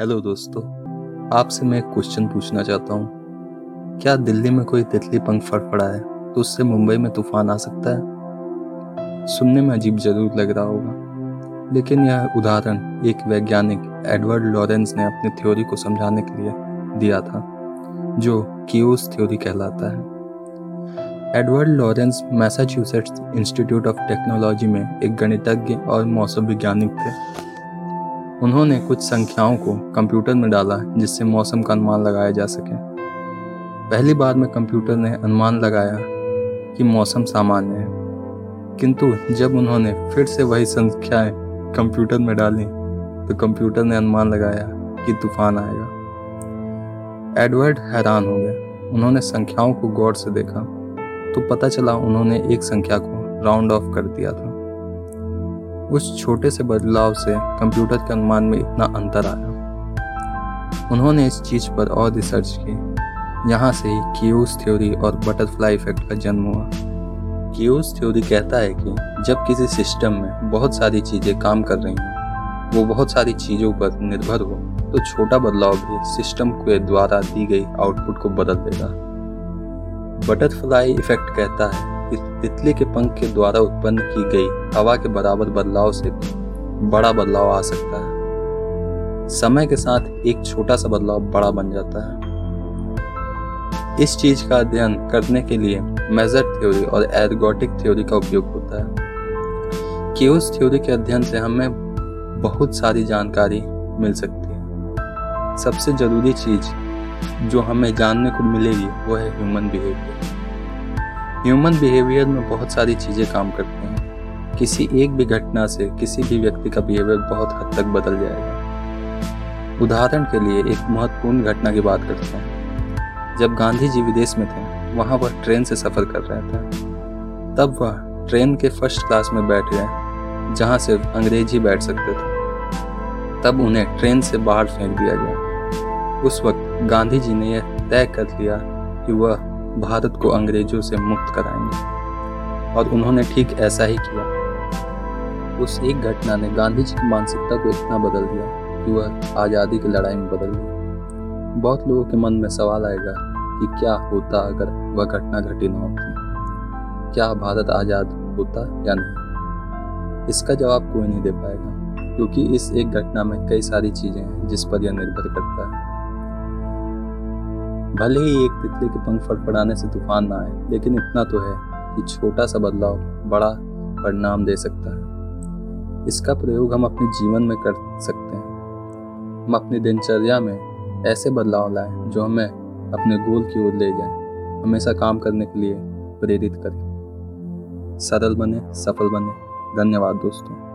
Hello दोस्तों, आपसे मैं एक क्वेश्चन पूछना चाहता हूँ। क्या दिल्ली में कोई तितली पंख फड़फड़ा है तो उससे मुंबई में तूफ़ान आ सकता है? सुनने में अजीब ज़रूर लग रहा होगा, लेकिन यह उदाहरण एक वैज्ञानिक एडवर्ड लॉरेंस ने अपनी थ्योरी को समझाने के लिए दिया था, जो क्यूज थ्योरी कहलाता है। Edward Lorenz Massachusetts institute of technology में एक गणितज्ञ और मौसम वैज्ञानिक थे। उन्होंने कुछ संख्याओं को कंप्यूटर में डाला जिससे मौसम का अनुमान लगाया जा सके। पहली बार में कंप्यूटर ने अनुमान लगाया कि मौसम सामान्य है। किंतु जब उन्होंने फिर से वही संख्याएँ कंप्यूटर में डाली तो कंप्यूटर ने अनुमान लगाया कि तूफ़ान आएगा। एडवर्ड हैरान हो गया उन्होंने संख्याओं को गौर से देखा तो पता चला उन्होंने एक संख्या को राउंड ऑफ़ कर दिया था। उस छोटे से बदलाव से कंप्यूटर के अनुमान में इतना अंतर आया। उन्होंने इस चीज़ पर और रिसर्च की। यहाँ से ही क्यूज थ्योरी और बटरफ्लाई इफ़ेक्ट का जन्म हुआ। क्यूज थ्योरी कहता है कि जब किसी सिस्टम में बहुत सारी चीज़ें काम कर रही हैं, वो बहुत सारी चीज़ों पर निर्भर हो तो छोटा बदलाव भी सिस्टम के द्वारा दी गई आउटपुट को बदल देगा। बटरफ्लाई इफ़ेक्ट कहता है तितली के पंख के द्वारा उत्पन्न की गई हवा के बराबर बदलाव से बड़ा बदलाव आ सकता है। समय के साथ एक छोटा सा बदलाव बड़ा बन जाता है। इस चीज़ का अध्ययन करने के लिए मेजर थ्योरी और एर्गोटिक थ्योरी का उपयोग होता है। क्यूज थ्योरी के अध्ययन से हमें बहुत सारी जानकारी मिल सकती है। सबसे ज़रूरी चीज़ जो हमें जानने को मिलेगी वो है ह्यूमन बिहेवियर। ह्यूमन बिहेवियर में बहुत सारी चीज़ें काम करती हैं। किसी एक भी घटना से किसी भी व्यक्ति का बिहेवियर बहुत हद तक बदल जाएगा। उदाहरण के लिए एक महत्वपूर्ण घटना की बात करते हैं। जब गांधी जी विदेश में थे, वहाँ वह ट्रेन से सफ़र कर रहे थे। तब वह ट्रेन के फ़र्स्ट क्लास में बैठ गए, जहाँ सिर्फ़ अंग्रेज़ ही बैठ सकते थे। तब उन्हें ट्रेन से बाहर फेंक दिया गया। उस वक्त गांधी जी ने यह तय कर लिया कि वह भारत को अंग्रेज़ों से मुक्त कराएँगे। और उन्होंने ठीक ऐसा ही किया। उस एक घटना ने गांधी जी की मानसिकता को इतना बदल दिया कि वह आज़ादी की लड़ाई में बदल गई। बहुत लोगों के मन में सवाल आएगा कि क्या होता अगर वह घटना घटी न होती? क्या भारत आज़ाद होता या नहीं? इसका जवाब कोई नहीं दे पाएगा, क्योंकि इस एक घटना में कई सारी चीज़ें हैं जिस पर यह निर्भर करता है। भले ही एक तितली के पंख फड़फड़ाने से तूफ़ान ना आए, लेकिन इतना तो है कि छोटा सा बदलाव बड़ा परिणाम दे सकता है। इसका प्रयोग हम अपने जीवन में कर सकते हैं। हम अपनी दिनचर्या में ऐसे बदलाव लाएँ जो हमें अपने गोल की ओर ले जाएँ, हमेशा काम करने के लिए प्रेरित करें। सरल बने, सफल बने। धन्यवाद दोस्तों।